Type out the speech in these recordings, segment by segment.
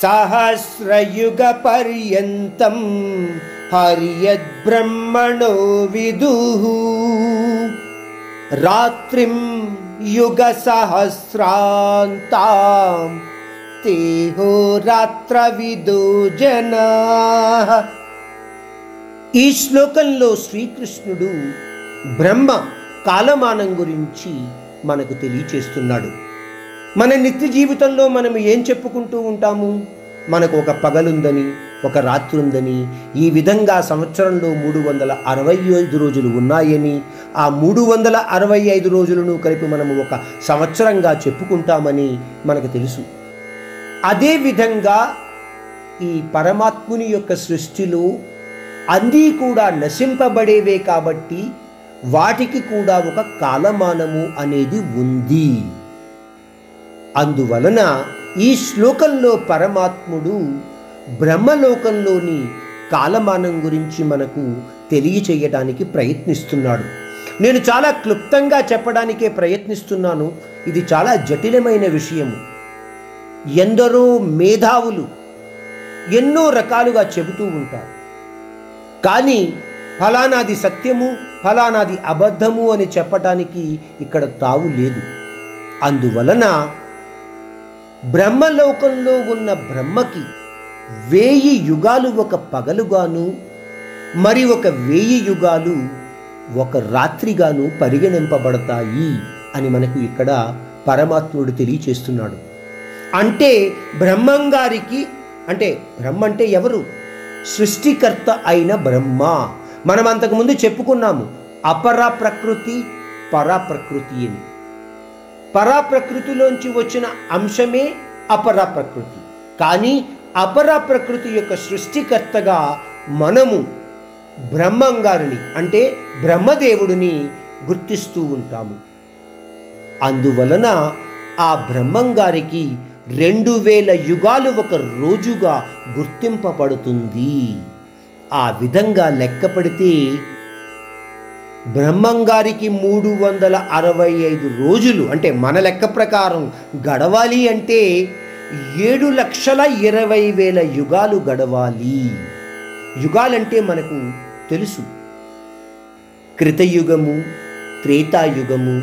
सहस्रयुगपर्यन्तं हर्यद्ब्रह्मणो विदुः रात्रिं युगसहस्रान्तां तेहो रात्रविदो जनाः ఈ శ్లోకంలో శ్రీకృష్ణుడు బ్రహ్మ కాలమానం గురించి మనకు తెలియచేస్తున్నాడు మన నిత్య జీవితంలో మనం ఏం చెప్పుకుంటూ ఉంటాము? మనకు ఒక పగలుందని ఒక రాత్రి ఉందని ఈ విధంగా సంవత్సరంలో మూడు వందల అరవై ఐదు రోజులు ఉన్నాయని ఆ మూడు వందల అరవై ఐదు రోజులను కలిపి మనము ఒక సంవత్సరంగా చెప్పుకుంటామని మనకు తెలుసు. అదేవిధంగా ఈ పరమాత్ముని యొక్క సృష్టిలో అన్నీ కూడా నశింపబడేవే కాబట్టి వాటికి కూడా ఒక కాలమానము అనేది ఉంది. అందువలన ఈ శ్లోకంలో పరమాత్ముడు బ్రహ్మలోకంలోని కాలమానం గురించి మనకు తెలియచేయటానికి ప్రయత్నిస్తున్నాడు. నేను చాలా క్లుప్తంగా చెప్పడానికే ప్రయత్నిస్తున్నాను. ఇది చాలా జటిలమైన విషయము. ఎందరో మేధావులు ఎన్నో రకాలుగా చెబుతూ ఉంటారు. కానీ ఫలానాది సత్యము ఫలానాది అబద్ధము అని చెప్పటానికి ఇక్కడ తావు లేదు. అందువలన బ్రహ్మలోకంలో ఉన్న బ్రహ్మకి వేయి యుగాలు ఒక పగలుగాను మరి ఒక వేయి యుగాలు ఒక రాత్రిగాను పరిగణింపబడతాయి అని మనకు ఇక్కడ పరమాత్ముడు తెలియచేస్తున్నాడు. అంటే బ్రహ్మంగారికి అంటే బ్రహ్మ అంటే ఎవరు? సృష్టికర్త అయిన బ్రహ్మ. మనం అంతకుముందు చెప్పుకున్నాము అపర ప్రకృతి పరా ప్రకృతి అని. పరాప్రకృతిలోంచి వచ్చిన అంశమే అపర ప్రకృతి కానీ అపర ప్రకృతి యొక్క సృష్టికర్తగా మనము బ్రహ్మంగారిని అంటే బ్రహ్మదేవుడిని గుర్తిస్తూ ఉంటాము. అందువలన ఆ బ్రహ్మంగారికి రెండు వేల యుగాలు ఒక రోజుగా గుర్తింపబడుతుంది. ఆ విధంగా లెక్క పడితే బ్రహ్మంగారికి మూడు వందల అరవై ఐదు రోజులు అంటే మన లెక్క ప్రకారం గడవాలి అంటే ఏడు లక్షల ఇరవై వేల యుగాలు గడవాలి. యుగాలంటే మనకు తెలుసు. కృతయుగము త్రేతాయుగము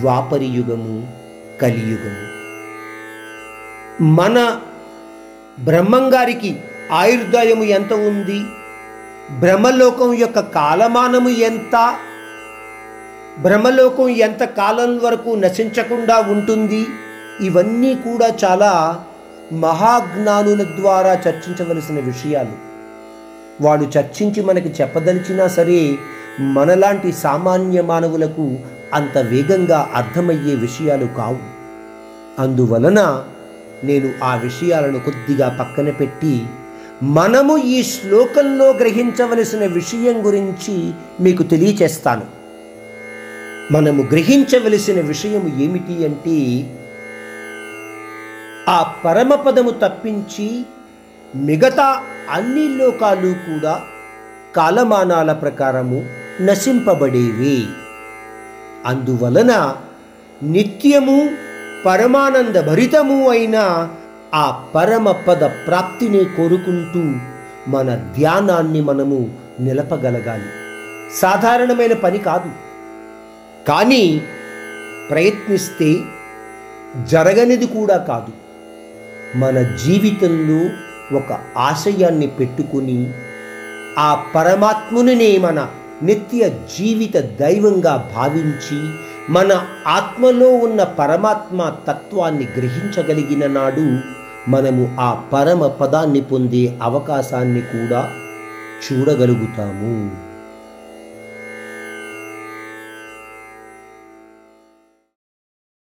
ద్వాపరి యుగము కలియుగము. మన బ్రహ్మంగారికి ఆయుర్దాయము ఎంత ఉంది? బ్రహ్మలోకం యొక్క కాలమానము ఎంత? బ్రహ్మలోకం ఎంత కాలం వరకు నశించకుండా ఉంటుంది? ఇవన్నీ కూడా చాలా మహాజ్ఞానుల ద్వారా చర్చించవలసిన విషయాలు. వాడు చర్చించి మనకి చెప్పదలిచినా సరే మనలాంటి సామాన్య మానవులకు అంత వేగంగా అర్థమయ్యే విషయాలు కావు. అందువలన నేను ఆ విషయాలను కొద్దిగా పక్కన పెట్టి మనము ఈ శ్లోకంలో గ్రహించవలసిన విషయం గురించి మీకు తెలియచేస్తాను. మనము గ్రహించవలసిన విషయం ఏమిటి అంటే ఆ పరమపదము తప్పించి మిగతా అన్ని లోకాలు కూడా కాలమానాల ప్రకారము నశింపబడేవి. అందువలన నిత్యము పరమానంద భరితము అయిన ఆ పరమపద ప్రాప్తిని కోరుకుంటూ మన ధ్యానాన్ని మనము నిలపగలగాలి. సాధారణమైన పని కాదు. కానీ ప్రయత్నిస్తే జరగనిది కూడా కాదు. మన జీవితంలో ఒక ఆశయాన్ని పెట్టుకుని ఆ పరమాత్మునినే మన నిత్య జీవిత దైవంగా భావించి మన ఆత్మలో ఉన్న పరమాత్మ తత్వాన్ని గ్రహించగలిగిన నాడు మనము ఆ పరమ పదాన్ని పొందే అవకాశాన్ని కూడా చూడగలుగుతాము.